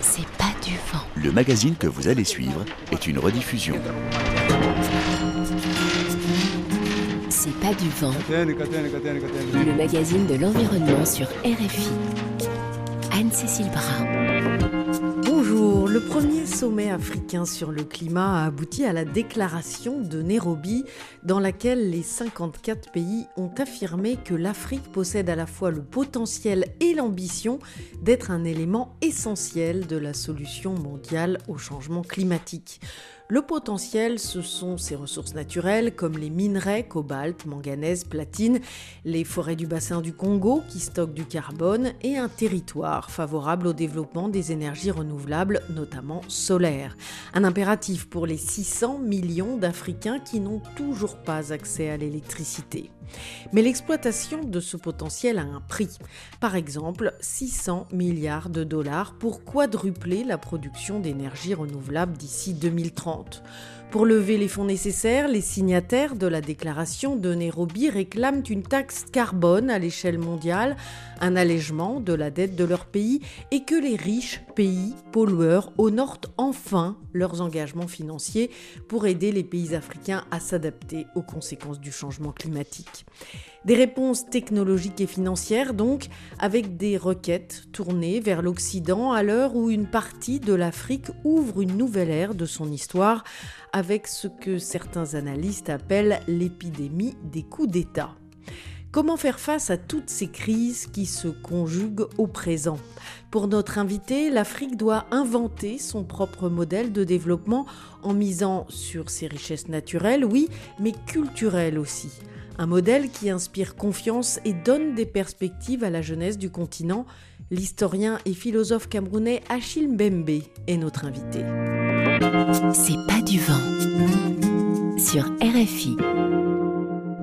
C'est pas du vent. Le magazine que vous allez suivre est une rediffusion. C'est pas du vent. Catene, catene, catene, catene. Le magazine de l'environnement sur RFI. Anne-Cécile Brun. Le premier sommet africain sur le climat a abouti à la déclaration de Nairobi dans laquelle les 54 pays ont affirmé que l'Afrique possède à la fois le potentiel et l'ambition d'être un élément essentiel de la solution mondiale au changement climatique. Le potentiel, ce sont ses ressources naturelles comme les minerais, cobalt, manganèse, platine, les forêts du bassin du Congo qui stockent du carbone et un territoire favorable au développement des énergies renouvelables, notamment solaires. Un impératif pour les 600 millions d'Africains qui n'ont toujours pas accès à l'électricité. Mais l'exploitation de ce potentiel a un prix. Par exemple, 600 milliards de dollars pour quadrupler la production d'énergie renouvelable d'ici 2030. Pour lever les fonds nécessaires, les signataires de la déclaration de Nairobi réclament une taxe carbone à l'échelle mondiale, un allègement de la dette de leur pays et que les riches pays pollueurs honorent enfin leurs engagements financiers pour aider les pays africains à s'adapter aux conséquences du changement climatique. Des réponses technologiques et financières donc, avec des requêtes tournées vers l'Occident à l'heure où une partie de l'Afrique ouvre une nouvelle ère de son histoire avec ce que certains analystes appellent l'épidémie des coups d'État. Comment faire face à toutes ces crises qui se conjuguent au présent? Pour notre invité, l'Afrique doit inventer son propre modèle de développement en misant sur ses richesses naturelles, oui, mais culturelles aussi. Un modèle qui inspire confiance et donne des perspectives à la jeunesse du continent. L'historien et philosophe camerounais Achille Mbembe est notre invité. C'est pas du vent. Sur RFI.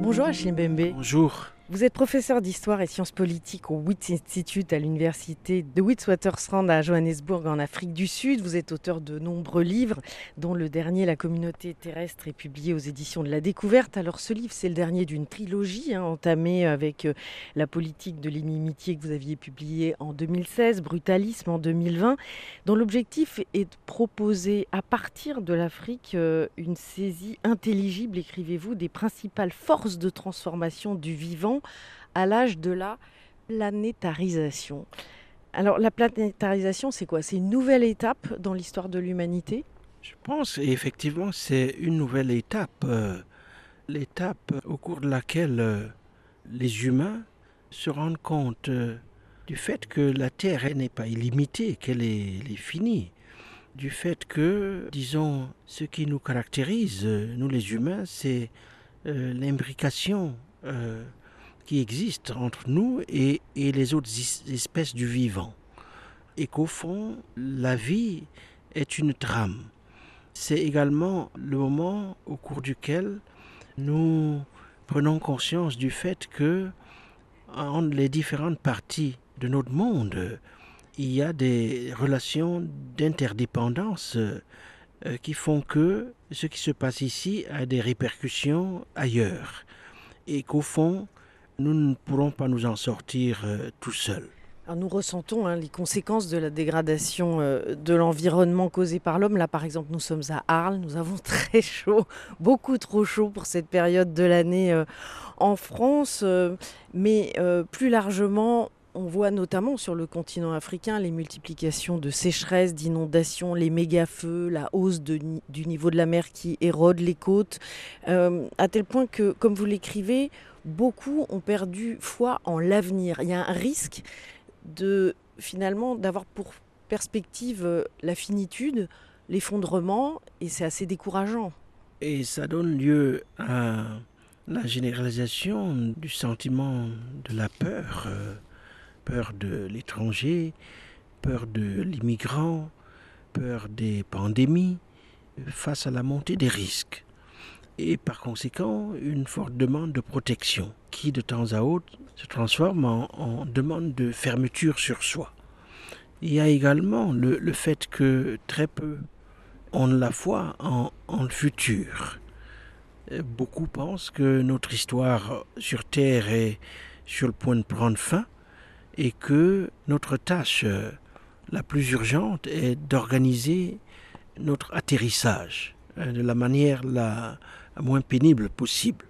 Bonjour Achille Mbembe. Bonjour. Vous êtes professeur d'histoire et sciences politiques au Wits Institute à l'université de Witwatersrand à Johannesburg en Afrique du Sud. Vous êtes auteur de nombreux livres, dont le dernier La communauté terrestre est publié aux éditions de la Découverte. Alors ce livre, c'est le dernier d'une trilogie hein, entamée avec euh, la politique de l'inimitié que vous aviez publié en 2016, Brutalisme en 2020, dont l'objectif est de proposer à partir de l'Afrique euh, une saisie intelligible, écrivez-vous, des principales forces de transformation du vivant à l'âge de la planétarisation. Alors la planétarisation, c'est quoi? C'est une nouvelle étape dans l'histoire de l'humanité? Je pense effectivement c'est une nouvelle étape, euh, l'étape au cours de laquelle euh, les humains se rendent compte euh, du fait que la Terre n'est pas illimitée, qu'elle est, est, finie, du fait que, disons, ce qui nous caractérise, nous les humains, c'est l'imbrication qui existe entre nous et, les autres espèces du vivant. Et qu'au fond, la vie est une trame. C'est également le moment au cours duquel nous prenons conscience du fait que entre les différentes parties de notre monde, il y a des relations d'interdépendance euh, qui font que ce qui se passe ici a des répercussions ailleurs. Et qu'au fond, nous ne pourrons pas nous en sortir euh, tout seuls. Nous ressentons hein, les conséquences de la dégradation euh, de l'environnement causée par l'homme. Là, par exemple, nous sommes à Arles, nous avons très chaud, beaucoup trop chaud pour cette période de l'année euh, en France. Mais plus largement, on voit notamment sur le continent africain les multiplications de sécheresses, d'inondations, les méga-feux, la hausse du niveau de la mer qui érode les côtes, à tel point que, comme vous l'écrivez, beaucoup ont perdu foi en l'avenir. Il y a un risque de finalement d'avoir pour perspective euh, la finitude, l'effondrement, et c'est assez décourageant. Et ça donne lieu à la généralisation du sentiment de la peur, euh, peur de l'étranger, peur de l'immigrant, peur des pandémies, face à la montée des risques. Et par conséquent, une forte demande de protection qui, de temps à autre, se transforme en, demande de fermeture sur soi. Il y a également le, le fait que très peu ont la foi en, en le futur. Beaucoup pensent que notre histoire sur Terre est sur le point de prendre fin et que notre tâche euh, la plus urgente est d'organiser notre atterrissage euh, de la manière la moins pénible possible.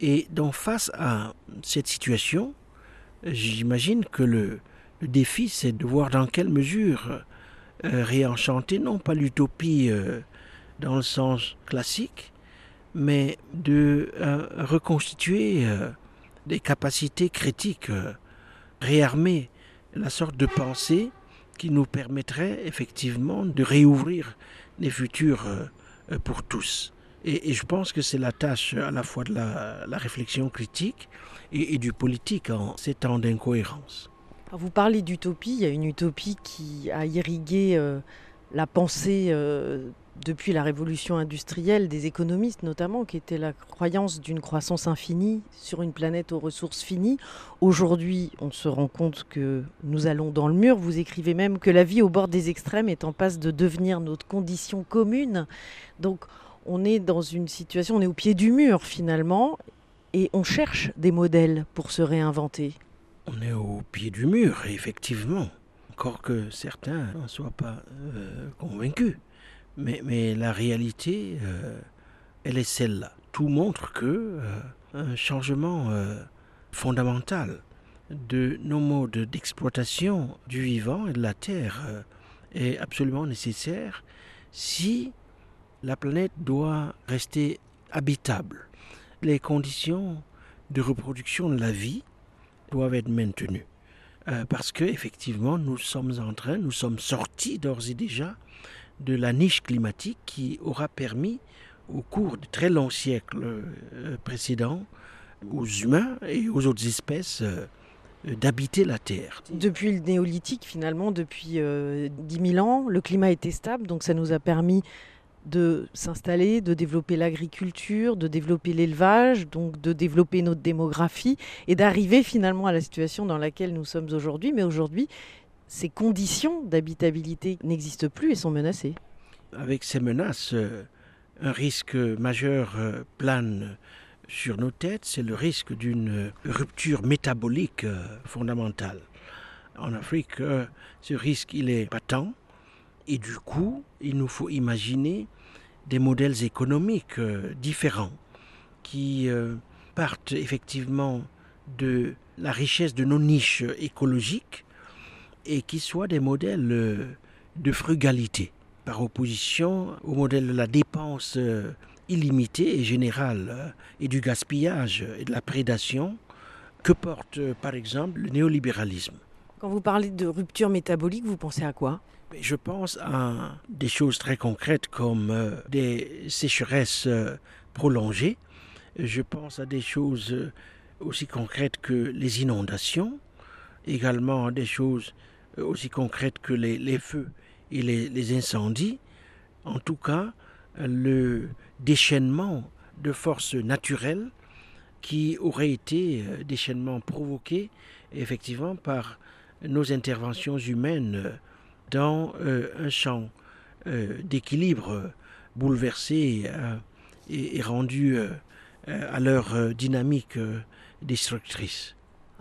Et donc face à cette situation, j'imagine que le, défi, c'est de voir dans quelle mesure euh, réenchanter non pas l'utopie euh, dans le sens classique, mais de euh, reconstituer des capacités critiques, réarmer la sorte de pensée qui nous permettrait effectivement de réouvrir les futurs pour tous. Et, je pense que c'est la tâche à la fois de la, réflexion critique et, du politique en ces temps d'incohérence. Vous parlez d'utopie, il y a une utopie qui a irrigué euh, la pensée euh, depuis la révolution industrielle des économistes notamment, qui était la croyance d'une croissance infinie sur une planète aux ressources finies. Aujourd'hui, on se rend compte que nous allons dans le mur. Vous écrivez même que la vie au bord des extrêmes est en passe de devenir notre condition commune. Donc on est dans une situation, on est au pied du mur finalement, et on cherche des modèles pour se réinventer. On est au pied du mur, effectivement. Encore que certains n'en soient pas euh, convaincus. Mais, la réalité, euh, elle est celle-là. Tout montre que euh, un changement fondamental de nos modes d'exploitation du vivant et de la terre est absolument nécessaire si la planète doit rester habitable. Les conditions de reproduction de la vie doivent être maintenues. Euh, parce que effectivement, nous sommes en train, nous sommes sortis d'ores et déjà de la niche climatique qui aura permis, au cours de très longs siècles euh, précédents, aux humains et aux autres espèces euh, d'habiter la Terre. Depuis le néolithique, finalement, depuis euh, 10 000 ans, le climat était stable, donc ça nous a permis de s'installer, de développer l'agriculture, de développer l'élevage, donc de développer notre démographie et d'arriver finalement à la situation dans laquelle nous sommes aujourd'hui. Mais aujourd'hui, ces conditions d'habitabilité n'existent plus et sont menacées. Avec ces menaces, euh, un risque majeur euh, plane sur nos têtes, c'est le risque d'une rupture métabolique euh, fondamentale. En Afrique, ce risque, il est patent. Et du coup, il nous faut imaginer des modèles économiques euh, différents qui euh, partent effectivement de la richesse de nos niches écologiques et qui soient des modèles euh, de frugalité par opposition au modèle de la dépense illimitée et générale et du gaspillage et de la prédation que porte par exemple le néolibéralisme. Quand vous parlez de rupture métabolique, vous pensez à quoi? Je pense à des choses très concrètes comme euh, des sécheresses euh, prolongées. Je pense à des choses euh, aussi concrètes que les inondations, également à des choses aussi concrètes que les, feux et les, les incendies. En tout cas, le déchaînement de forces naturelles qui aurait été déchaînement provoqué effectivement par nos interventions humaines dans euh, un champ euh, d'équilibre bouleversé euh, et, et rendu à leur dynamique destructrice.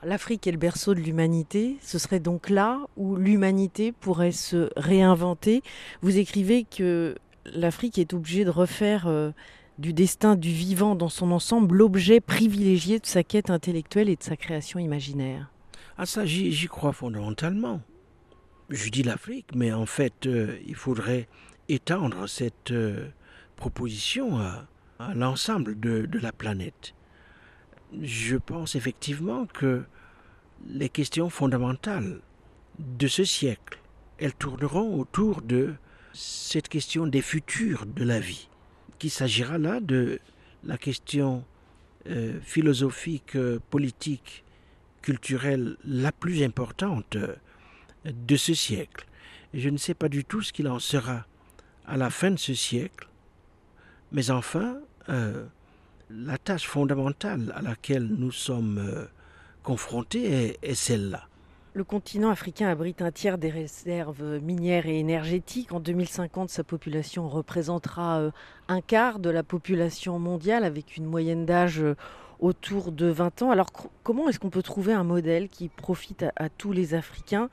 L'Afrique est le berceau de l'humanité. Ce serait donc là où l'humanité pourrait se réinventer. Vous écrivez que l'Afrique est obligée de refaire euh, du destin du vivant dans son ensemble l'objet privilégié de sa quête intellectuelle et de sa création imaginaire. Ah ça, j'y crois fondamentalement. Je dis l'Afrique, mais en fait, euh, il faudrait étendre cette euh, proposition à, l'ensemble de, la planète. Je pense effectivement que les questions fondamentales de ce siècle, elles tourneront autour de cette question des futurs de la vie, qu'il s'agira là de la question euh, philosophique, politique, culturelle la plus importante de ce siècle. Je ne sais pas du tout ce qu'il en sera à la fin de ce siècle, mais enfin, euh, la tâche fondamentale à laquelle nous sommes euh, confrontés est, celle-là. Le continent africain abrite un tiers des réserves minières et énergétiques. En 2050, sa population représentera euh, un quart de la population mondiale avec une moyenne d'âge autour de 20 ans. Alors comment est-ce qu'on peut trouver un modèle qui profite à, tous les Africains?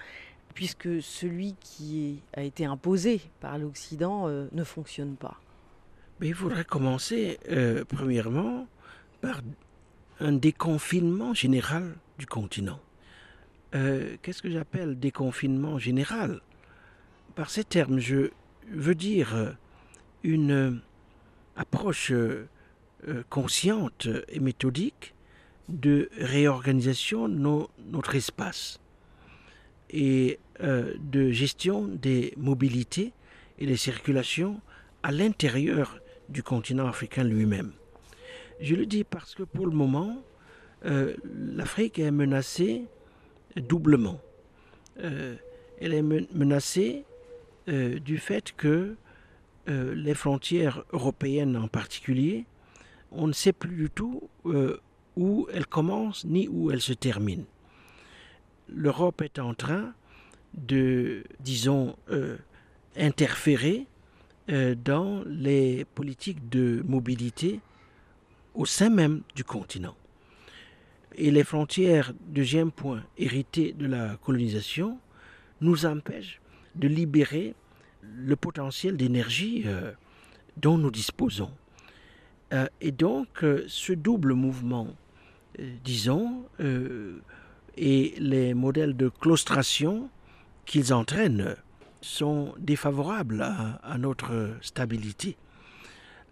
Puisque celui qui a été imposé par l'Occident euh, ne fonctionne pas. Mais Il faudrait commencer euh, premièrement par un déconfinement général du continent. Euh, qu'est-ce que j'appelle déconfinement général? Par ces termes, je veux dire une approche consciente et méthodique de réorganisation de notre espace. Et euh, de gestion des mobilités et des circulations à l'intérieur du continent africain lui-même. Je le dis parce que pour le moment, euh, l'Afrique est menacée doublement. Euh, elle est menacée du fait que les frontières européennes en particulier, on ne sait plus du tout où elles commencent ni où elles se terminent l'Europe est en train de, disons, euh, interférer euh, dans les politiques de mobilité au sein même du continent. Et les frontières, deuxième point, héritées de la colonisation, nous empêchent de libérer le potentiel d'énergie euh, dont nous disposons. et donc, ce double mouvement, disons, et les modèles de claustration qu'ils entraînent sont défavorables à, notre stabilité.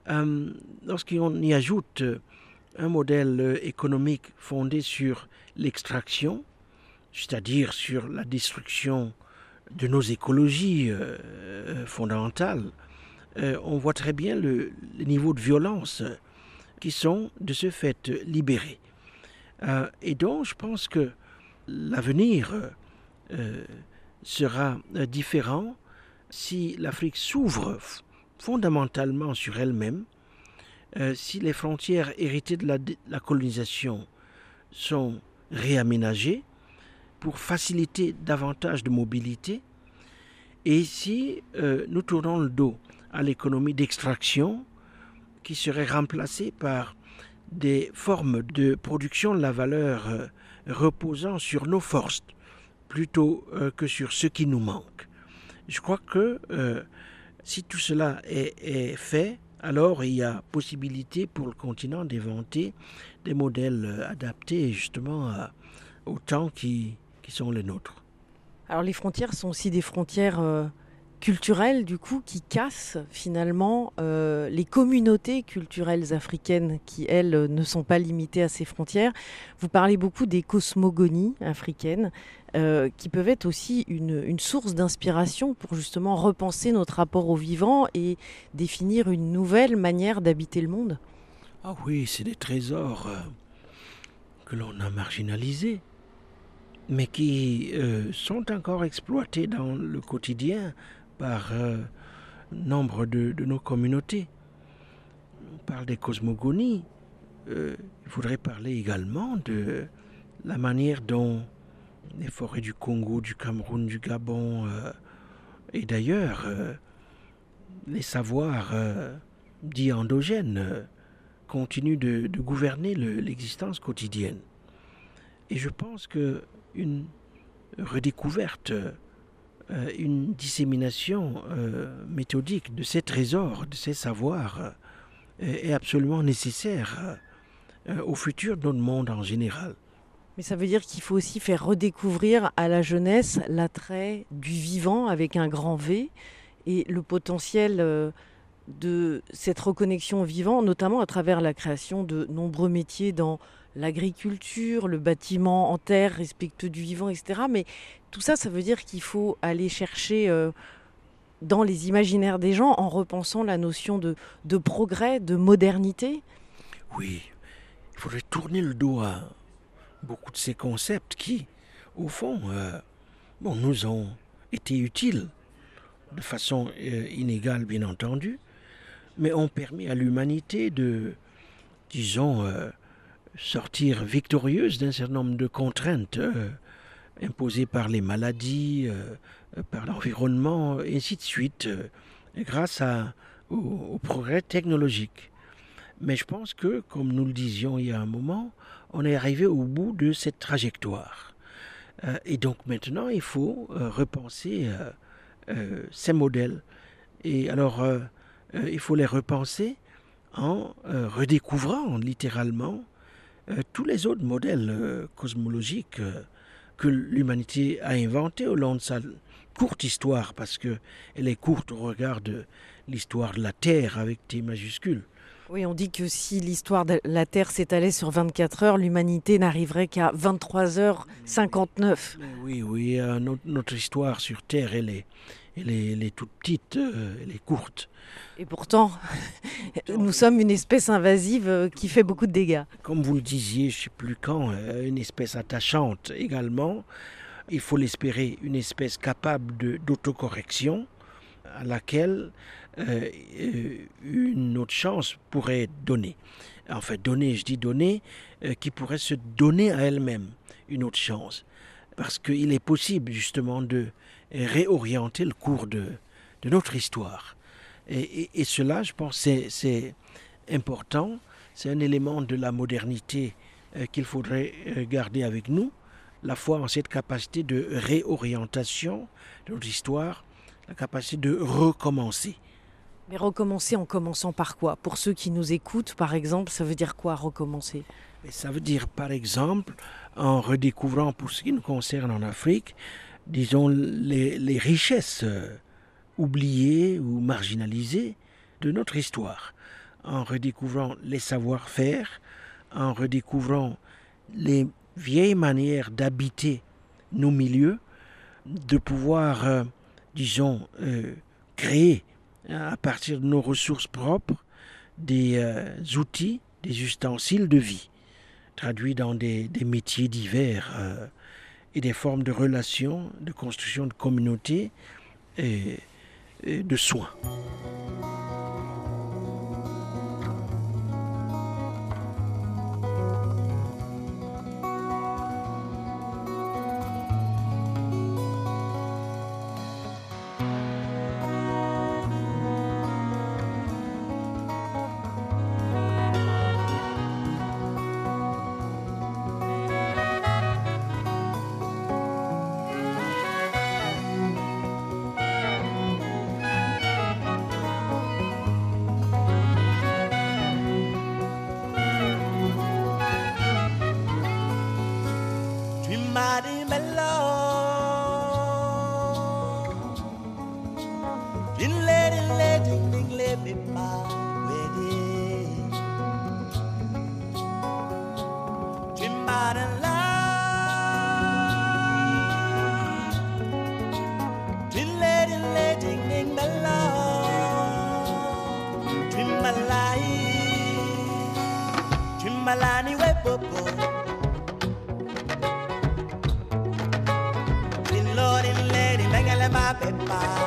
Euh, lorsqu'on y ajoute un modèle économique fondé sur l'extraction, c'est-à-dire sur la destruction de nos écologies euh, fondamentales, euh, on voit très bien le, niveau de violence qui sont de ce fait libérés. et donc, je pense que l'avenir sera différent si l'Afrique s'ouvre fondamentalement sur elle-même, euh, si les frontières héritées de la, colonisation sont réaménagées pour faciliter davantage de mobilité, et si euh, nous tournons le dos à l'économie d'extraction qui serait remplacée par des formes de production de la valeur reposant sur nos forces plutôt euh, que sur ce qui nous manque. Je crois que euh, si tout cela est, fait, alors il y a possibilité pour le continent d'inventer des modèles euh, adaptés justement aux temps qui, qui, sont les nôtres. Alors les frontières sont aussi des frontières culturelles du coup qui cassent finalement euh, les communautés culturelles africaines qui elles ne sont pas limitées à ces frontières. Vous parlez beaucoup des cosmogonies africaines euh, qui peuvent être aussi une, une source d'inspiration pour justement repenser notre rapport au vivant et définir une nouvelle manière d'habiter le monde. Ah oui, c'est des trésors euh, que l'on a marginalisés mais qui sont encore exploités dans le quotidien par euh, nombre de, nos communautés. On parle des cosmogonies. Euh, il faudrait parler également de la manière dont les forêts du Congo, du Cameroun, du Gabon euh, et d'ailleurs les savoirs dits endogènes continuent de, gouverner l'existence quotidienne. Et je pense que une redécouverte une dissémination euh, méthodique de ces trésors, de ces savoirs, euh, est absolument nécessaire au futur de notre monde en général. Mais ça veut dire qu'il faut aussi faire redécouvrir à la jeunesse l'attrait du vivant avec un grand V et le potentiel de cette reconnexion au vivant, notamment à travers la création de nombreux métiers dans l'agriculture, le bâtiment en terre respectueux du vivant, etc. Mais tout ça, ça veut dire qu'il faut aller chercher euh, dans les imaginaires des gens en repensant la notion de, progrès, de modernité. Oui, il faudrait tourner le dos à beaucoup de ces concepts qui, au fond, euh, bon, nous ont été utiles de façon euh, inégale, bien entendu, mais ont permis à l'humanité de, disons, sortir victorieuse d'un certain nombre de contraintes euh, imposées par les maladies, euh, par l'environnement, et ainsi de suite, euh, grâce à, au, progrès technologique. Mais je pense que, comme nous le disions il y a un moment, on est arrivé au bout de cette trajectoire. Et donc maintenant, il faut repenser ces modèles. Et alors, il faut les repenser en redécouvrant littéralement tous les autres modèles cosmologiques que l'humanité a inventés au long de sa courte histoire, parce qu'elle est courte au regard de l'histoire de la Terre avec T majuscules. Oui, on dit que si l'histoire de la Terre s'étalait sur 24 heures, l'humanité n'arriverait qu'à 23h59. Oui, oui, euh, notre, histoire sur Terre, elle est, elle est, toute petite, euh, elle est courte. Et pourtant, nous sommes une espèce invasive euh, qui fait beaucoup de dégâts. Comme vous le disiez, je ne sais plus quand, une espèce attachante également. Il faut l'espérer, une espèce capable d'autocorrection à laquelle euh, une autre chance pourrait être donnée. En fait, donner, je dis donner, euh, qui pourrait se donner à elle-même une autre chance. Parce qu'il est possible justement de réorienter le cours de, de notre histoire. Et, et, cela, je pense, c'est important. C'est un élément de la modernité euh, qu'il faudrait garder avec nous, la foi en cette capacité de réorientation de notre histoire, la capacité de recommencer. Mais recommencer en commençant par quoi? Pour ceux qui nous écoutent, par exemple, ça veut dire quoi recommencer? Ça veut dire, par exemple, en redécouvrant, pour ce qui nous concerne en Afrique, disons, les, richesses euh, oubliées ou marginalisées de notre histoire, en redécouvrant les savoir-faire, en redécouvrant les vieilles manières d'habiter nos milieux, de pouvoir, euh, disons, euh, créer à partir de nos ressources propres, des outils, des ustensiles de vie, traduits dans des, métiers divers et des formes de relations, de construction de communautés et de soins. pepper.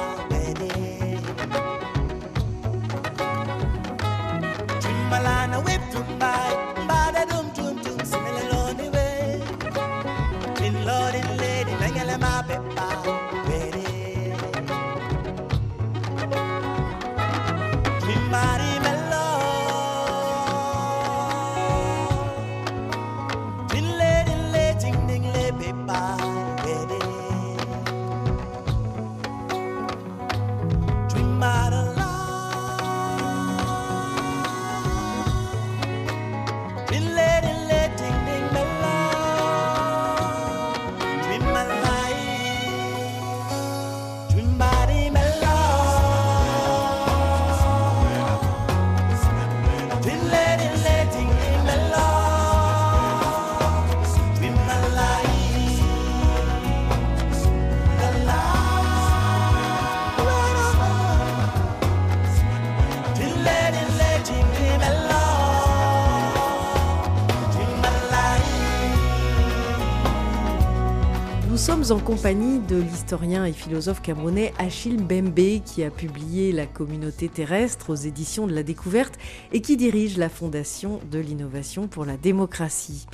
En compagnie de l'historien et philosophe camerounais Achille Mbembe qui a publié La communauté terrestre aux éditions de la découverte et qui dirige la Fondation de l'innovation pour la démocratie.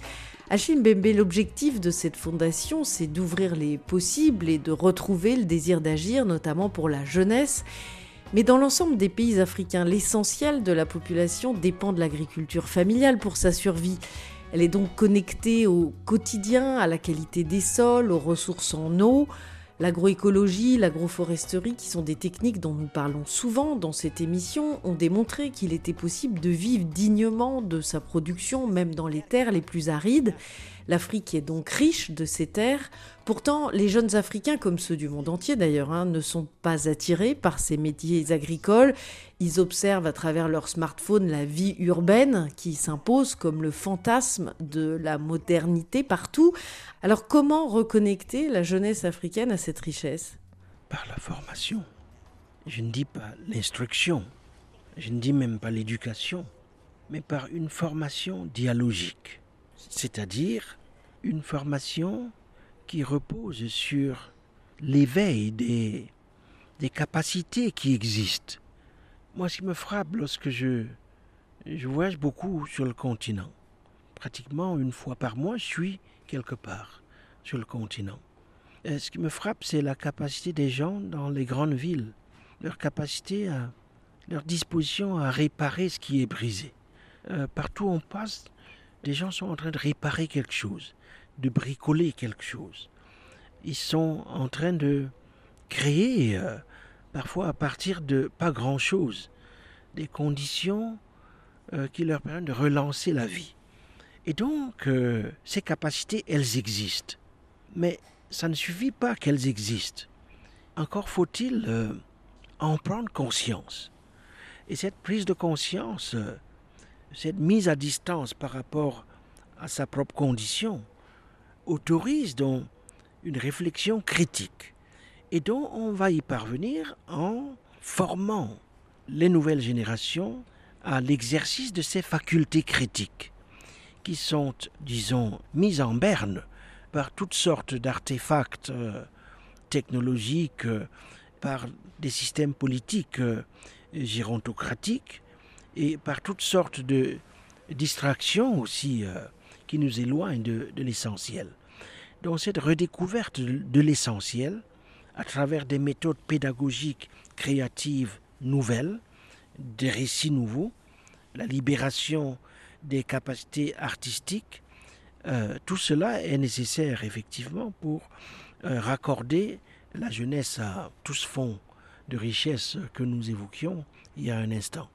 Achille Mbembe, l'objectif de cette fondation, c'est d'ouvrir les possibles et de retrouver le désir d'agir, notamment pour la jeunesse. Mais dans l'ensemble des pays africains, l'essentiel de la population dépend de l'agriculture familiale pour sa survie. Elle est donc connectée au quotidien, à la qualité des sols, aux ressources en eau. L'agroécologie, l'agroforesterie, qui sont des techniques dont nous parlons souvent dans cette émission, ont démontré qu'il était possible de vivre dignement de sa production, même dans les terres les plus arides. L'Afrique est donc riche de ces terres. Pourtant, les jeunes Africains, comme ceux du monde entier d'ailleurs, hein, ne sont pas attirés par ces métiers agricoles. Ils observent à travers leur smartphone la vie urbaine qui s'impose comme le fantasme de la modernité partout. Alors comment reconnecter la jeunesse africaine à cette richesse? Par la formation. Je ne dis pas l'instruction, je ne dis même pas l'éducation, mais par une formation dialogique c'est-à-dire une formation qui repose sur l'éveil des, des capacités qui existent. Moi, ce qui me frappe lorsque je, je voyage beaucoup sur le continent, pratiquement une fois par mois, je suis quelque part sur le continent. Et ce qui me frappe, c'est la capacité des gens dans les grandes villes, leur capacité à, leur disposition à réparer ce qui est brisé. Euh, partout où on passe, des gens sont en train de réparer quelque chose, de bricoler quelque chose. Ils sont en train de créer, euh, parfois à partir de pas grand-chose, des conditions euh, qui leur permettent de relancer la vie. Et donc, euh, ces capacités, elles existent. Mais ça ne suffit pas qu'elles existent. Encore faut-il en prendre conscience. Et cette prise de conscience, cette mise à distance par rapport à sa propre condition autorise donc une réflexion critique et dont on va y parvenir en formant les nouvelles générations à l'exercice de ces facultés critiques qui sont, disons, mises en berne par toutes sortes d'artefacts euh, technologiques, euh, par des systèmes politiques euh, gérontocratiques, et par toutes sortes de distractions aussi euh, qui nous éloignent de, l'essentiel. Donc cette redécouverte de, l'essentiel, à travers des méthodes pédagogiques créatives nouvelles, des récits nouveaux, la libération des capacités artistiques, euh, tout cela est nécessaire effectivement pour euh, raccorder la jeunesse à tout ce fond de richesse que nous évoquions il y a un instant.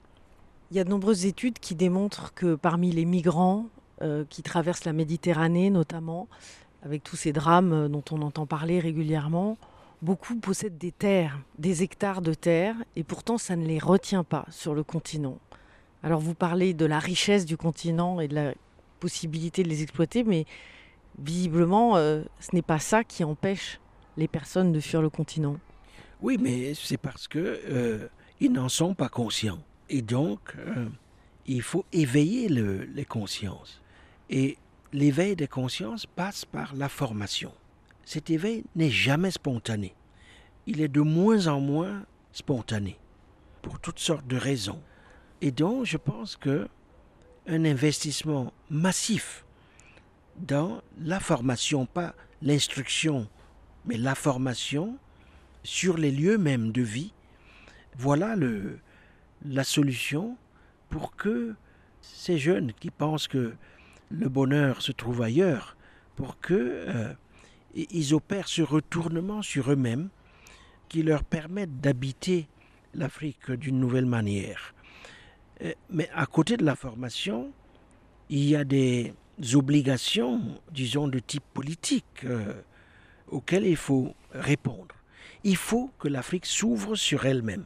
Il y a de nombreuses études qui démontrent que parmi les migrants euh, qui traversent la Méditerranée notamment, avec tous ces drames euh, dont on entend parler régulièrement, beaucoup possèdent des terres, des hectares de terres, et pourtant ça ne les retient pas sur le continent. Alors vous parlez de la richesse du continent et de la possibilité de les exploiter, mais visiblement euh, ce n'est pas ça qui empêche les personnes de fuir le continent. Oui, mais c'est parce que ils n'en sont pas conscients. Et donc, euh, il faut éveiller les consciences. Et l'éveil des consciences passe par la formation. Cet éveil n'est jamais spontané. Il est de moins en moins spontané, pour toutes sortes de raisons. Et donc, je pense que un investissement massif dans la formation, pas l'instruction, mais la formation sur les lieux mêmes de vie, voilà le, la solution pour que ces jeunes qui pensent que le bonheur se trouve ailleurs, pour que euh, ils opèrent ce retournement sur eux-mêmes qui leur permette d'habiter l'Afrique d'une nouvelle manière. Euh, mais à côté de la formation, il y a des obligations, disons, de type politique euh, auxquelles il faut répondre. Il faut que l'Afrique s'ouvre sur elle-même.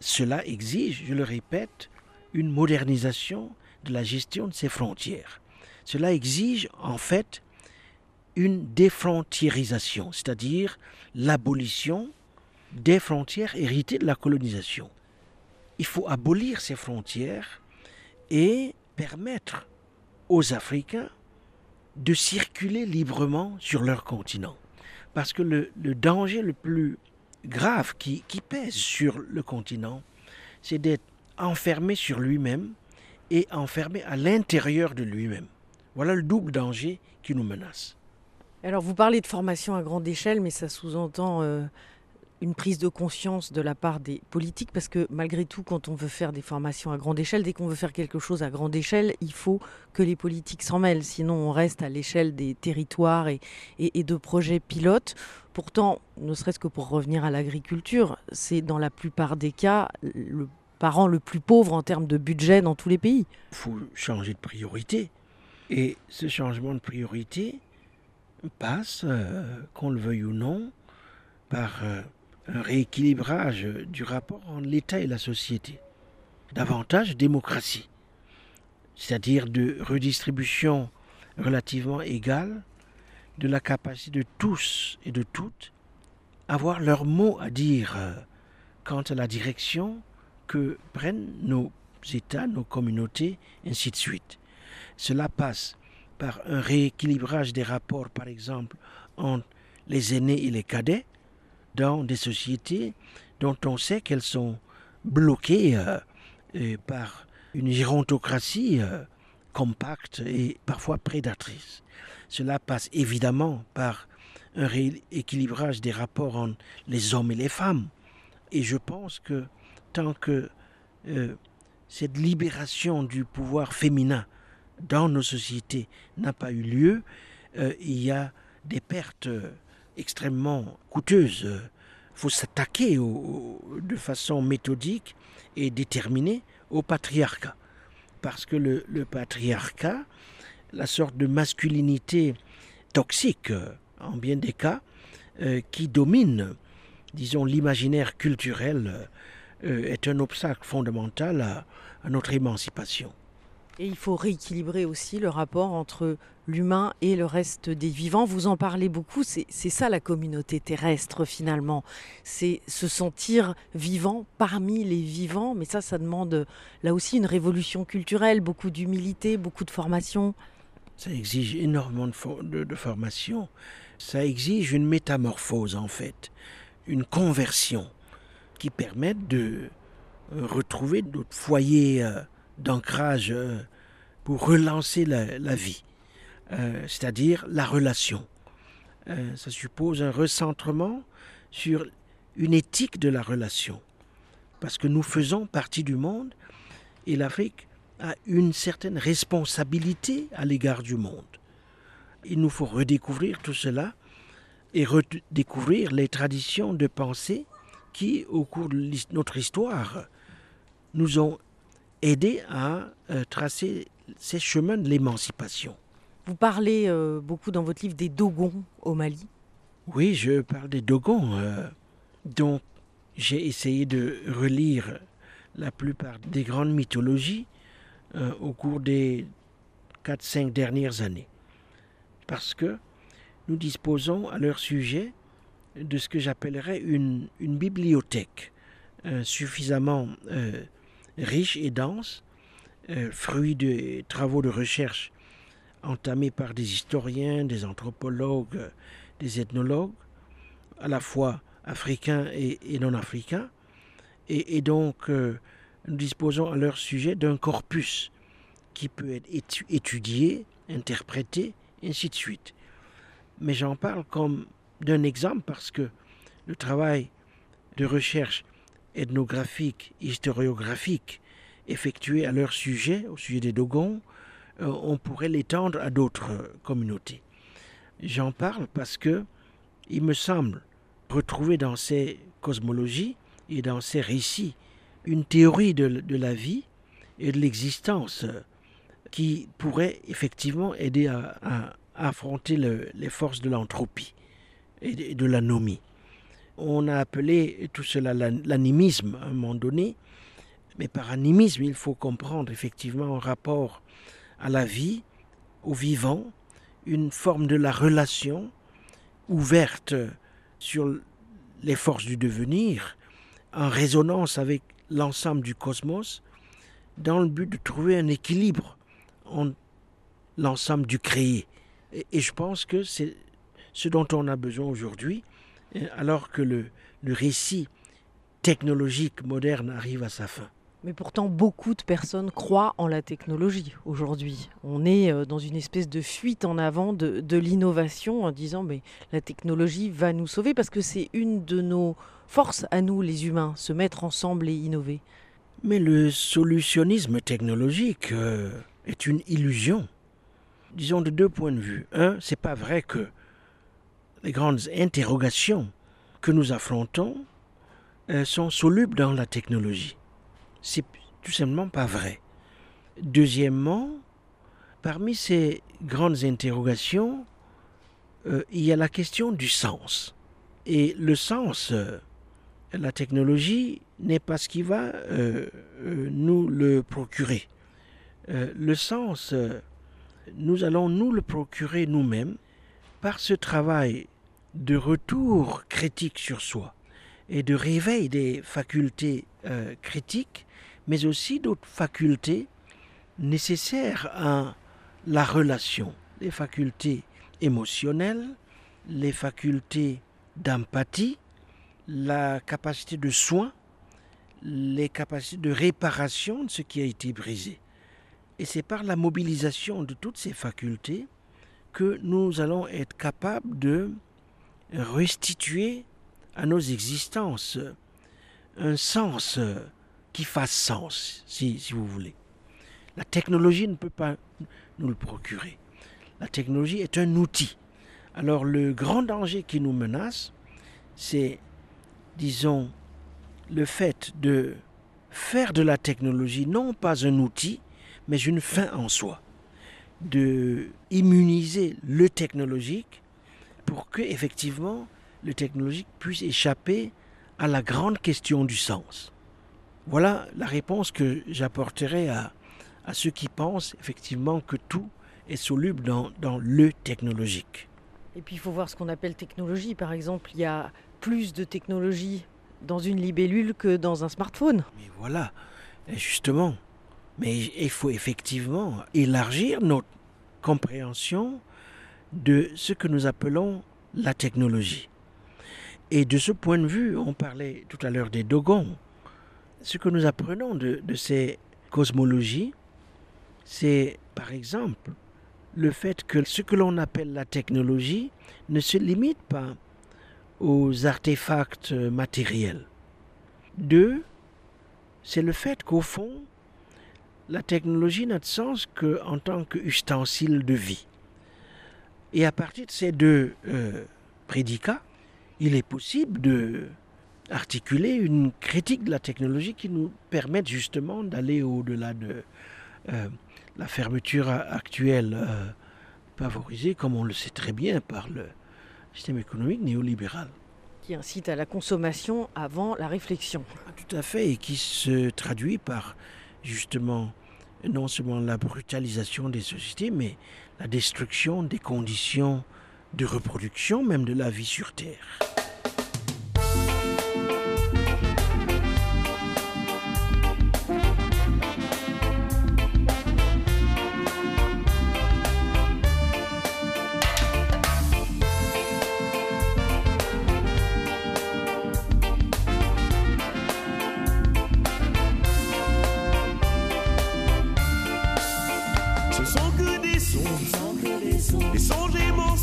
Cela exige, je le répète, une modernisation de la gestion de ses frontières. Cela exige en fait une défrontiérisation, c'est-à-dire l'abolition des frontières héritées de la colonisation. Il faut abolir ces frontières et permettre aux Africains de circuler librement sur leur continent. Parce que le, le danger le plus grave qui, pèse sur le continent, c'est d'être enfermé sur lui-même et enfermé à l'intérieur de lui-même. Voilà le double danger qui nous menace. Alors vous parlez de formation à grande échelle, mais ça sous-entend euh, une prise de conscience de la part des politiques parce que malgré tout, quand on veut faire des formations à grande échelle, dès qu'on veut faire quelque chose à grande échelle, il faut que les politiques s'en mêlent. Sinon, on reste à l'échelle des territoires et, de projets pilotes. Pourtant, ne serait-ce que pour revenir à l'agriculture, c'est dans la plupart des cas le parent le plus pauvre en termes de budget dans tous les pays. Il faut changer de priorité. Et ce changement de priorité passe, euh, qu'on le veuille ou non, par euh, un rééquilibrage du rapport entre l'État et la société. Davantage démocratie, c'est-à-dire de redistribution relativement égale de la capacité de tous et de toutes avoir leur mot à dire euh, quant à la direction que prennent nos États, nos communautés, ainsi de suite. Cela passe par un rééquilibrage des rapports, par exemple, entre les aînés et les cadets, dans des sociétés dont on sait qu'elles sont bloquées euh, par une gérontocratie euh, compacte et parfois prédatrice. Cela passe évidemment par un rééquilibrage des rapports entre les hommes et les femmes. Et je pense que tant que euh, cette libération du pouvoir féminin dans nos sociétés n'a pas eu lieu, euh, il y a des pertes extrêmement coûteuses. Il faut s'attaquer de façon méthodique et déterminée au patriarcat. Parce que le, patriarcat, la sorte de masculinité toxique, en bien des cas, euh, qui domine, disons, l'imaginaire culturel, euh, est un obstacle fondamental à notre émancipation. Et il faut rééquilibrer aussi le rapport entre l'humain et le reste des vivants. Vous en parlez beaucoup, c'est ça la communauté terrestre finalement. C'est se sentir vivant parmi les vivants, mais ça, ça demande là aussi une révolution culturelle, beaucoup d'humilité, beaucoup de formation. Ça exige énormément de, for de, de formation, ça exige une métamorphose en fait, une conversion qui permette de retrouver d'autres foyers. Euh, d'ancrage pour relancer la, la vie, euh, c'est-à-dire la relation. Euh, ça suppose un recentrement sur une éthique de la relation, parce que nous faisons partie du monde et l'Afrique a une certaine responsabilité à l'égard du monde. Il nous faut redécouvrir tout cela et redécouvrir les traditions de pensée qui, au cours de notre histoire, nous ont aider à euh, tracer ces chemins de l'émancipation. Vous parlez euh, beaucoup dans votre livre des Dogons au Mali. Oui, je parle des Dogons. Euh, donc, j'ai essayé de relire la plupart des grandes mythologies euh, au cours des 4-5 dernières années. Parce que nous disposons à leur sujet de ce que j'appellerais une, bibliothèque suffisamment riche et dense, fruit de travaux de recherche entamés par des historiens, des anthropologues, des ethnologues, à la fois africains et, non africains. Et, donc, euh, nous disposons à leur sujet d'un corpus qui peut être étu étudié, interprété, ainsi de suite. Mais j'en parle comme d'un exemple parce que le travail de recherche ethnographique, historiographique effectués à leur sujet, au sujet des Dogons, on pourrait l'étendre à d'autres euh, communautés. J'en parle parce que il me semble retrouver dans ces cosmologies et dans ces récits une théorie de, la vie et de l'existence euh, qui pourrait effectivement aider à, affronter le, les forces de l'entropie et de, de l'anomie on a appelé tout cela l'animisme à un moment donné, mais par animisme, il faut comprendre effectivement un rapport à la vie, au vivant, une forme de la relation ouverte sur les forces du devenir, en résonance avec l'ensemble du cosmos, dans le but de trouver un équilibre en l'ensemble du créé. Et, je pense que c'est ce dont on a besoin aujourd'hui, alors que le récit technologique moderne arrive à sa fin. Mais pourtant, beaucoup de personnes croient en la technologie aujourd'hui. On est euh, dans une espèce de fuite en avant de, l'innovation en disant mais la technologie va nous sauver parce que c'est une de nos forces à nous, les humains, se mettre ensemble et innover. Mais le solutionnisme technologique euh, est une illusion. Disons de deux points de vue. Un, c'est pas vrai que les grandes interrogations que nous affrontons euh, sont solubles dans la technologie. C'est tout simplement pas vrai. Deuxièmement, parmi ces grandes interrogations, euh, il y a la question du sens. Et le sens, euh, la technologie n'est pas ce qui va euh, nous le procurer. Le sens, nous allons nous le procurer nous-mêmes par ce travail de retour critique sur soi et de réveil des facultés euh, critiques, mais aussi d'autres facultés nécessaires à la relation, les facultés émotionnelles, les facultés d'empathie, la capacité de soin, les capacités de réparation de ce qui a été brisé. Et c'est par la mobilisation de toutes ces facultés que nous allons être capables de restituer à nos existences un sens qui fasse sens, si, si vous voulez. La technologie ne peut pas nous le procurer. La technologie est un outil. Alors le grand danger qui nous menace, c'est, disons, le fait de faire de la technologie non pas un outil, mais une fin en soi. De immuniser le technologique pour que, effectivement, le technologique puisse échapper à la grande question du sens. Voilà la réponse que j'apporterai à, à ceux qui pensent effectivement que tout est soluble dans, dans le technologique. Et puis il faut voir ce qu'on appelle technologie. Par exemple, il y a plus de technologie dans une libellule que dans un smartphone. Mais voilà, justement. Mais il faut effectivement élargir notre compréhension de ce que nous appelons la technologie. Et de ce point de vue, on parlait tout à l'heure des dogons. Ce que nous apprenons de, ces cosmologies, c'est par exemple le fait que ce que l'on appelle la technologie ne se limite pas aux artefacts matériels. Deux, c'est le fait qu'au fond, la technologie n'a de sens qu'en tant qu'ustensile de vie. Et à partir de ces deux euh, prédicats, il est possible de articuler une critique de la technologie qui nous permette justement d'aller au-delà de euh, la fermeture actuelle euh, favorisée, comme on le sait très bien, par le système économique néolibéral. Qui incite à la consommation avant la réflexion. Tout à fait, et qui se traduit par justement non seulement la brutalisation des sociétés, mais la destruction des conditions de reproduction, même de la vie sur Terre. Ce sont que des songes, des songes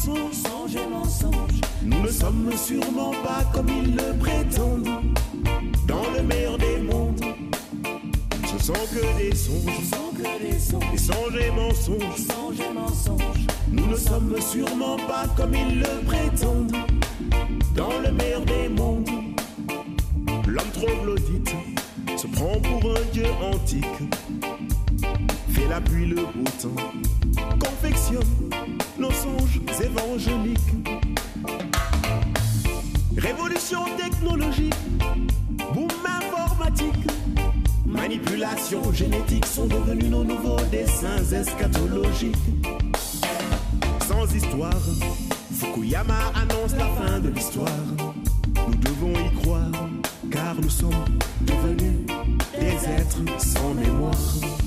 et. Nous ne sommes sûrement pas comme ils le prétendent, dans le meilleur des mondes. Ce sont que des songes, des songes et mensonges. Nous ne sommes sûrement pas comme ils le prétendent, dans le meilleur des mondes. L'homme troglodyte se prend pour un dieu antique fait la pluie le beau temps, confectionne songes évangéliques. Révolution technologique, boom informatique, manipulation génétique sont devenus nos nouveaux dessins eschatologiques. Sans histoire, Fukuyama annonce la fin de l'histoire. Nous devons y croire, car nous sommes devenus des êtres sans mémoire.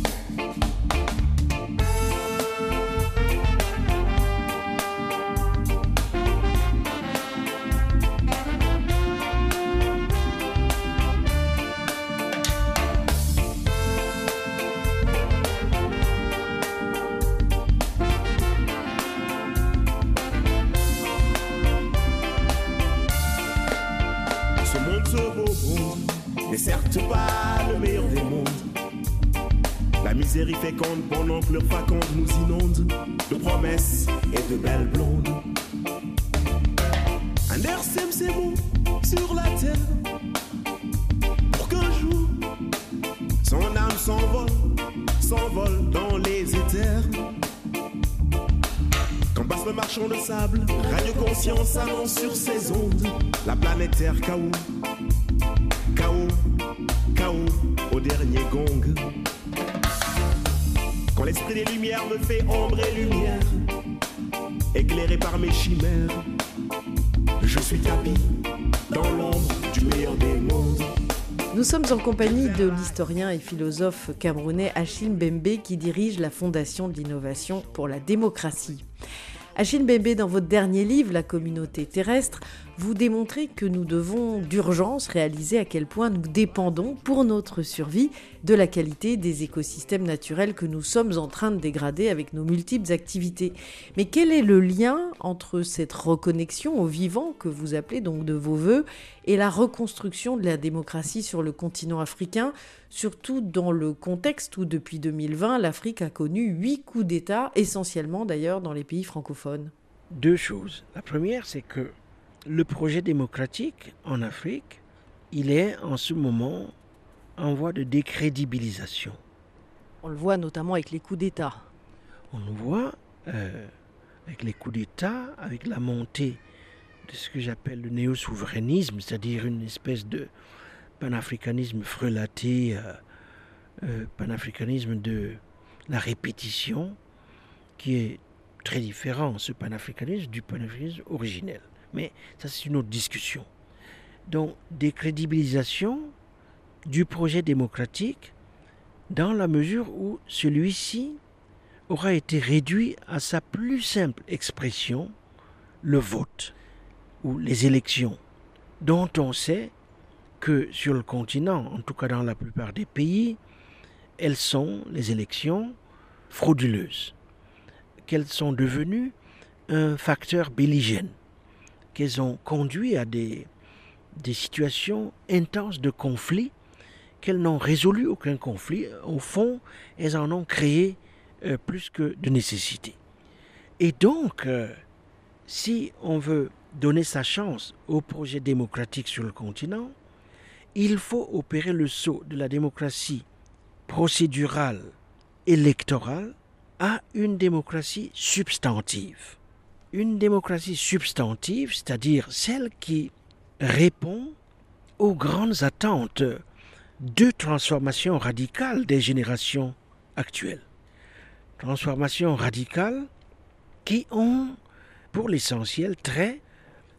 Que leur faconde nous inonde de promesses et de belles blondes. Un air ses mots sur la terre pour qu'un jour son âme s'envole, s'envole dans les éthers. Quand passe le marchand de sable, Radio Conscience annonce sur ses ondes la planète Terre chaos, chaos, chaos au dernier gong. L'esprit des lumières me fait ombre et lumière, éclairé par mes chimères, je suis tapis dans l'ombre du meilleur des mondes. Nous sommes en compagnie de l'historien et philosophe camerounais Achille Mbembe qui dirige la Fondation de l'innovation pour la démocratie. Achille Mbembe, dans votre dernier livre, La communauté terrestre, vous démontrez que nous devons d'urgence réaliser à quel point nous dépendons pour notre survie de la qualité des écosystèmes naturels que nous sommes en train de dégrader avec nos multiples activités. Mais quel est le lien entre cette reconnexion au vivant que vous appelez donc de vos voeux et la reconstruction de la démocratie sur le continent africain, surtout dans le contexte où depuis 2020 l'Afrique a connu huit coups d'État, essentiellement d'ailleurs dans les pays francophones? Deux choses. La première, c'est que le projet démocratique en Afrique, il est en ce moment en voie de décrédibilisation. On le voit notamment avec les coups d'État. On le voit euh, avec les coups d'État, avec la montée de ce que j'appelle le néo-souverainisme, c'est-à-dire une espèce de panafricanisme frelaté, euh, euh, panafricanisme de la répétition, qui est très différent, ce panafricanisme, du panafricanisme originel. Mais ça, c'est une autre discussion. Donc, décrédibilisation du projet démocratique dans la mesure où celui-ci aura été réduit à sa plus simple expression, le vote ou les élections, dont on sait que sur le continent, en tout cas dans la plupart des pays, elles sont, les élections, frauduleuses, qu'elles sont devenues un facteur belligène qu'elles ont conduit à des, situations intenses de conflit, qu'elles n'ont résolu aucun conflit. Au fond, elles en ont créé euh, plus que de nécessité. Et donc, euh, si on veut donner sa chance au projet démocratique sur le continent, il faut opérer le saut de la démocratie procédurale, électorale, à une démocratie substantive une démocratie substantive, c'est-à-dire celle qui répond aux grandes attentes de transformation radicale des générations actuelles. Transformation radicale qui ont, pour l'essentiel, trait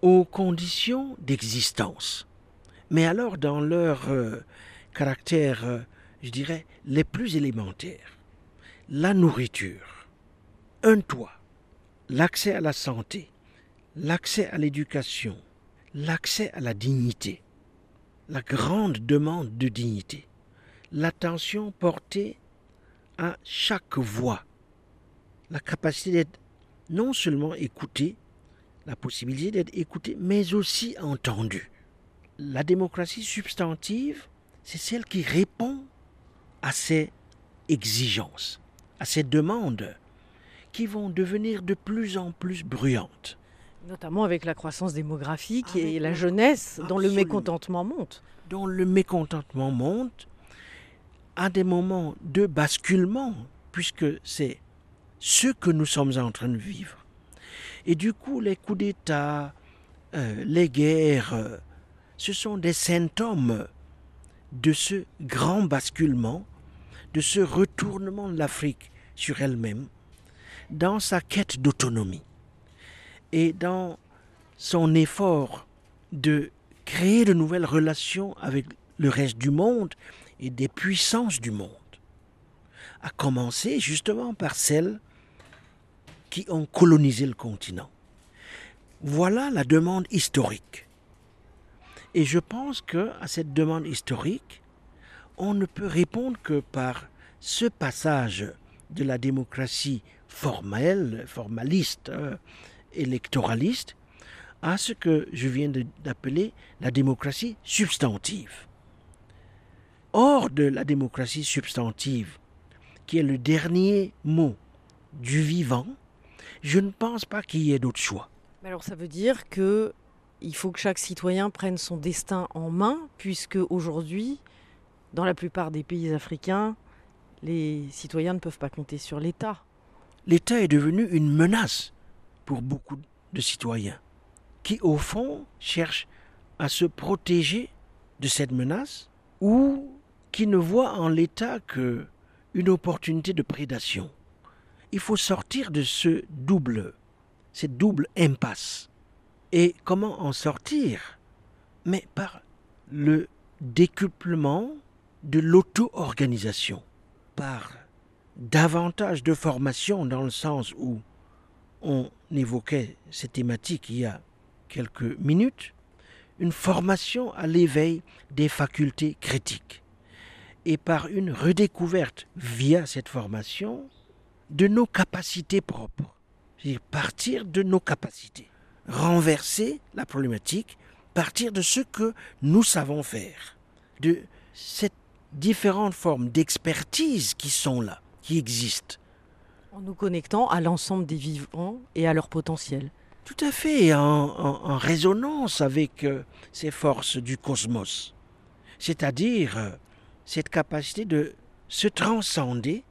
aux conditions d'existence. Mais alors dans leur euh, caractère, euh, je dirais, les plus élémentaires. La nourriture, un toit, l'accès à la santé, l'accès à l'éducation, l'accès à la dignité, la grande demande de dignité, l'attention portée à chaque voix, la capacité d'être non seulement écouté, la possibilité d'être écouté, mais aussi entendu. La démocratie substantive, c'est celle qui répond à ces exigences, à ces demandes qui vont devenir de plus en plus bruyantes. Notamment avec la croissance démographique et la jeunesse dont le mécontentement monte. Dont le mécontentement monte à des moments de basculement, puisque c'est ce que nous sommes en train de vivre. Et du coup, les coups d'État, euh, les guerres, euh, ce sont des symptômes de ce grand basculement, de ce retournement de l'Afrique sur elle-même, dans sa quête d'autonomie et dans son effort de créer de nouvelles relations avec le reste du monde et des puissances du monde, à commencer justement par celles qui ont colonisé le continent. Voilà la demande historique. Et je pense que à cette demande historique, on ne peut répondre que par ce passage de la démocratie formelle, formaliste, euh, électoraliste, à ce que je viens d'appeler la démocratie substantive. Hors de la démocratie substantive, qui est le dernier mot du vivant, je ne pense pas qu'il y ait d'autre choix. Alors ça veut dire que il faut que chaque citoyen prenne son destin en main, puisque aujourd'hui, dans la plupart des pays africains, les citoyens ne peuvent pas compter sur l'État. L'État est devenu une menace pour beaucoup de citoyens qui, au fond, cherchent à se protéger de cette menace ou qui ne voient en l'État que une opportunité de prédation. Il faut sortir de ce double, cette double impasse. Et comment en sortir? Mais par le décuplement de l'auto-organisation, par davantage de formation dans le sens où on évoquait cette thématique il y a quelques minutes, une formation à l'éveil des facultés critiques. Et par une redécouverte via cette formation de nos capacités propres, c'est-à-dire partir de nos capacités, renverser la problématique, partir de ce que nous savons faire, de cette différentes formes d'expertise qui sont là, qui existent. En nous connectant à l'ensemble des vivants et à leur potentiel. Tout à fait en, en- en résonance avec euh, ces forces du cosmos. C'est-à-dire euh, cette capacité de se transcender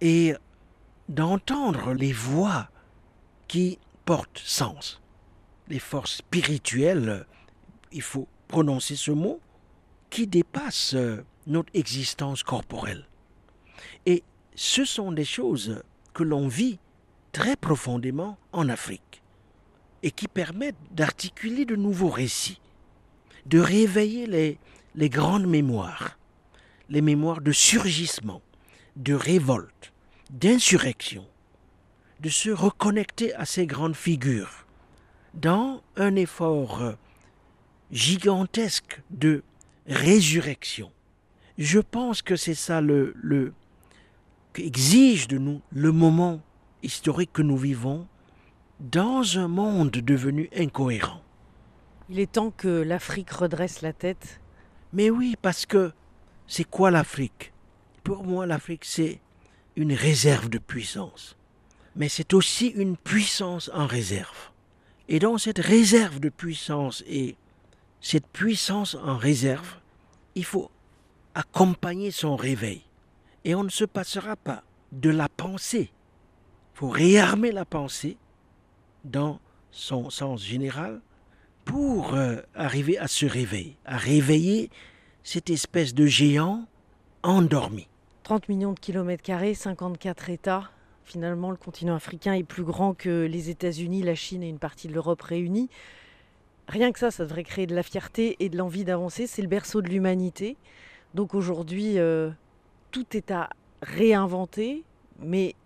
et d'entendre les voix qui portent sens. Les forces spirituelles, euh, il faut prononcer ce mot, qui dépassent notre existence corporelle. Et ce sont des choses que l'on vit très profondément en Afrique et qui permettent d'articuler de nouveaux récits, de réveiller les, les grandes mémoires, les mémoires de surgissement, de révolte, d'insurrection, de se reconnecter à ces grandes figures dans un effort gigantesque de résurrection. Je pense que c'est ça le, le qu'exige de nous le moment historique que nous vivons dans un monde devenu incohérent. Il est temps que l'Afrique redresse la tête. Mais oui, parce que c'est quoi l'Afrique? Pour moi, l'Afrique, c'est une réserve de puissance. Mais c'est aussi une puissance en réserve. Et dans cette réserve de puissance et cette puissance en réserve, il faut accompagner son réveil. Et on ne se passera pas de la pensée. Il faut réarmer la pensée dans son sens général pour euh, arriver à ce réveil, à réveiller cette espèce de géant endormi. 30 millions de kilomètres carrés, 54 États. Finalement, le continent africain est plus grand que les États-Unis, la Chine et une partie de l'Europe réunis. Rien que ça, ça devrait créer de la fierté et de l'envie d'avancer. C'est le berceau de l'humanité. Donc aujourd'hui, euh, tout est à réinventer, mais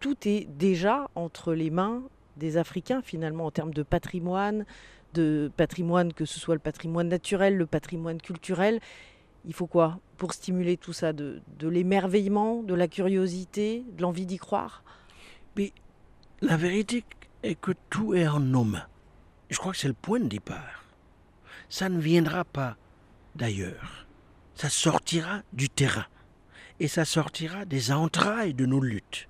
tout est déjà entre les mains des Africains, finalement, en termes de patrimoine, de patrimoine, que ce soit le patrimoine naturel, le patrimoine culturel. Il faut quoi pour stimuler tout ça De, l'émerveillement, de la curiosité, de l'envie d'y croire? Mais la vérité est que tout est en mains. Je crois que c'est le point de départ. Ça ne viendra pas d'ailleurs. Ça sortira du terrain. Et ça sortira des entrailles de nos luttes.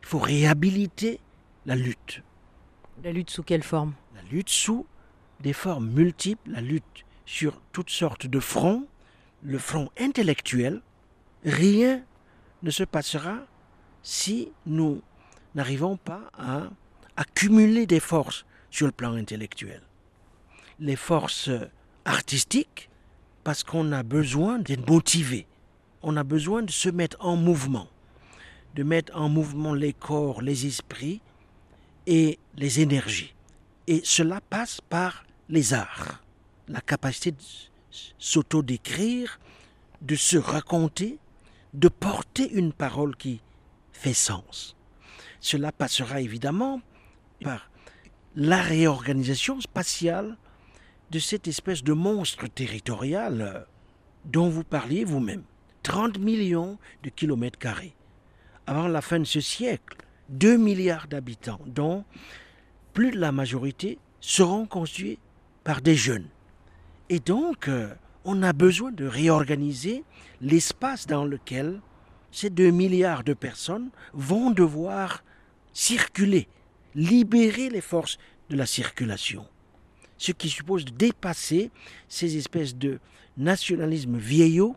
Il faut réhabiliter la lutte. La lutte sous quelle forme? La lutte sous des formes multiples, la lutte sur toutes sortes de fronts, le front intellectuel. Rien ne se passera si nous n'arrivons pas à accumuler des forces sur le plan intellectuel. Les forces artistiques, parce qu'on a besoin d'être motivé, on a besoin de se mettre en mouvement, de mettre en mouvement les corps, les esprits et les énergies. Et cela passe par les arts, la capacité de s'auto-décrire, de se raconter, de porter une parole qui fait sens. Cela passera évidemment par la réorganisation spatiale de cette espèce de monstre territorial dont vous parliez vous-même. 30 millions de kilomètres carrés. Avant la fin de ce siècle, 2 milliards d'habitants, dont plus de la majorité seront constitués par des jeunes. Et donc, euh, on a besoin de réorganiser l'espace dans lequel ces 2 milliards de personnes vont devoir circuler, libérer les forces de la circulation. Ce qui suppose de dépasser ces espèces de nationalisme vieillot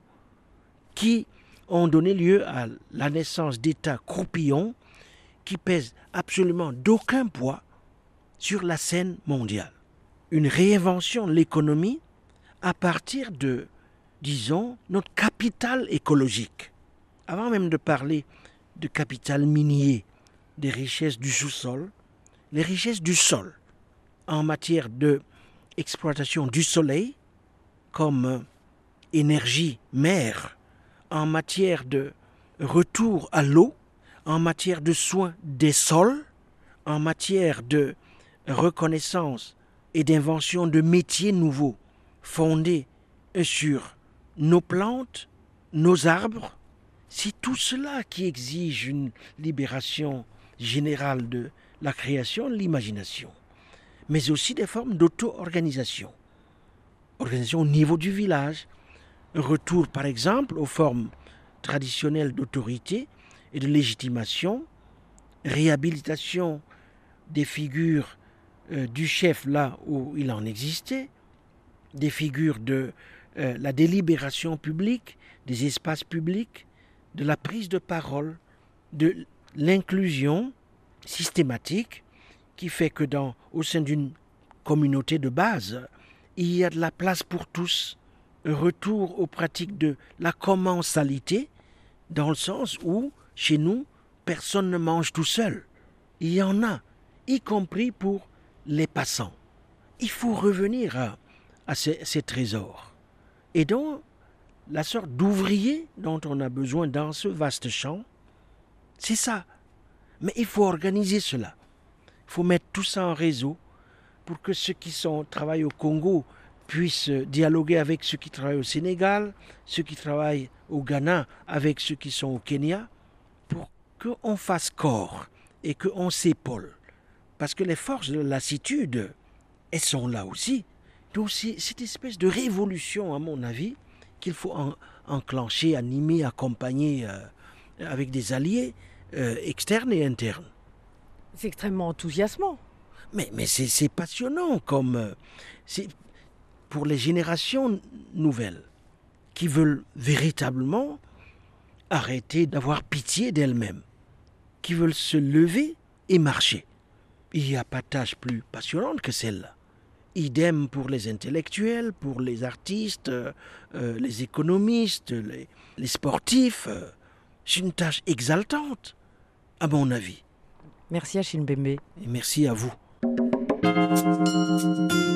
qui ont donné lieu à la naissance d'États croupillons qui pèsent absolument d'aucun poids sur la scène mondiale. Une réinvention de l'économie à partir de, disons, notre capital écologique. Avant même de parler de capital minier, des richesses du sous-sol, les richesses du sol en matière de exploitation du soleil comme énergie mère, en matière de retour à l'eau, en matière de soins des sols, en matière de reconnaissance et d'invention de métiers nouveaux fondés sur nos plantes, nos arbres, c'est tout cela qui exige une libération générale de la création, l'imagination, mais aussi des formes d'auto-organisation. Organisation au niveau du village, retour par exemple aux formes traditionnelles d'autorité et de légitimation, réhabilitation des figures euh, du chef là où il en existait, des figures de euh, la délibération publique, des espaces publics, de la prise de parole, de l'inclusion systématique qui fait que dans, au sein d'une communauté de base, il y a de la place pour tous. Retour aux pratiques de la commensalité, dans le sens où, chez nous, personne ne mange tout seul. Il y en a, y compris pour les passants. Il faut revenir à, ces trésors. Et donc, la sorte d'ouvrier dont on a besoin dans ce vaste champ, c'est ça. Mais il faut organiser cela. Il faut mettre tout ça en réseau pour que ceux qui sont, travaillent au Congo puissent dialoguer avec ceux qui travaillent au Sénégal, ceux qui travaillent au Ghana avec ceux qui sont au Kenya, pour qu'on fasse corps et qu'on s'épaule. Parce que les forces de la lassitude, elles sont là aussi. Donc c'est cette espèce de révolution, à mon avis, qu'il faut en, enclencher, animer, accompagner euh, avec des alliés euh, externes et internes. C'est extrêmement enthousiasmant. Mais, mais c'est passionnant comme... Pour les générations nouvelles qui veulent véritablement arrêter d'avoir pitié d'elles-mêmes, qui veulent se lever et marcher. Il n'y a pas de tâche plus passionnante que celle-là. Idem pour les intellectuels, pour les artistes, euh, les économistes, les, les sportifs. Euh, c'est une tâche exaltante, à mon avis. Merci Achille Mbembe. Et merci à vous.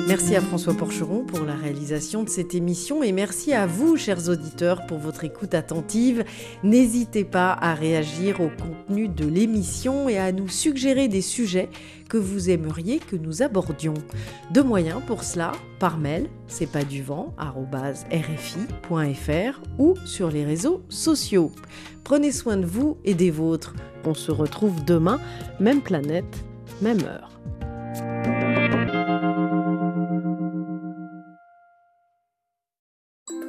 Merci à François Porcheron pour la réalisation de cette émission et merci à vous, chers auditeurs, pour votre écoute attentive. N'hésitez pas à réagir au contenu de l'émission et à nous suggérer des sujets que vous aimeriez que nous abordions. Deux moyens pour cela, par mail, c'est pas du vent, rfi.fr ou sur les réseaux sociaux. Prenez soin de vous et des vôtres. On se retrouve demain, même planète, même heure.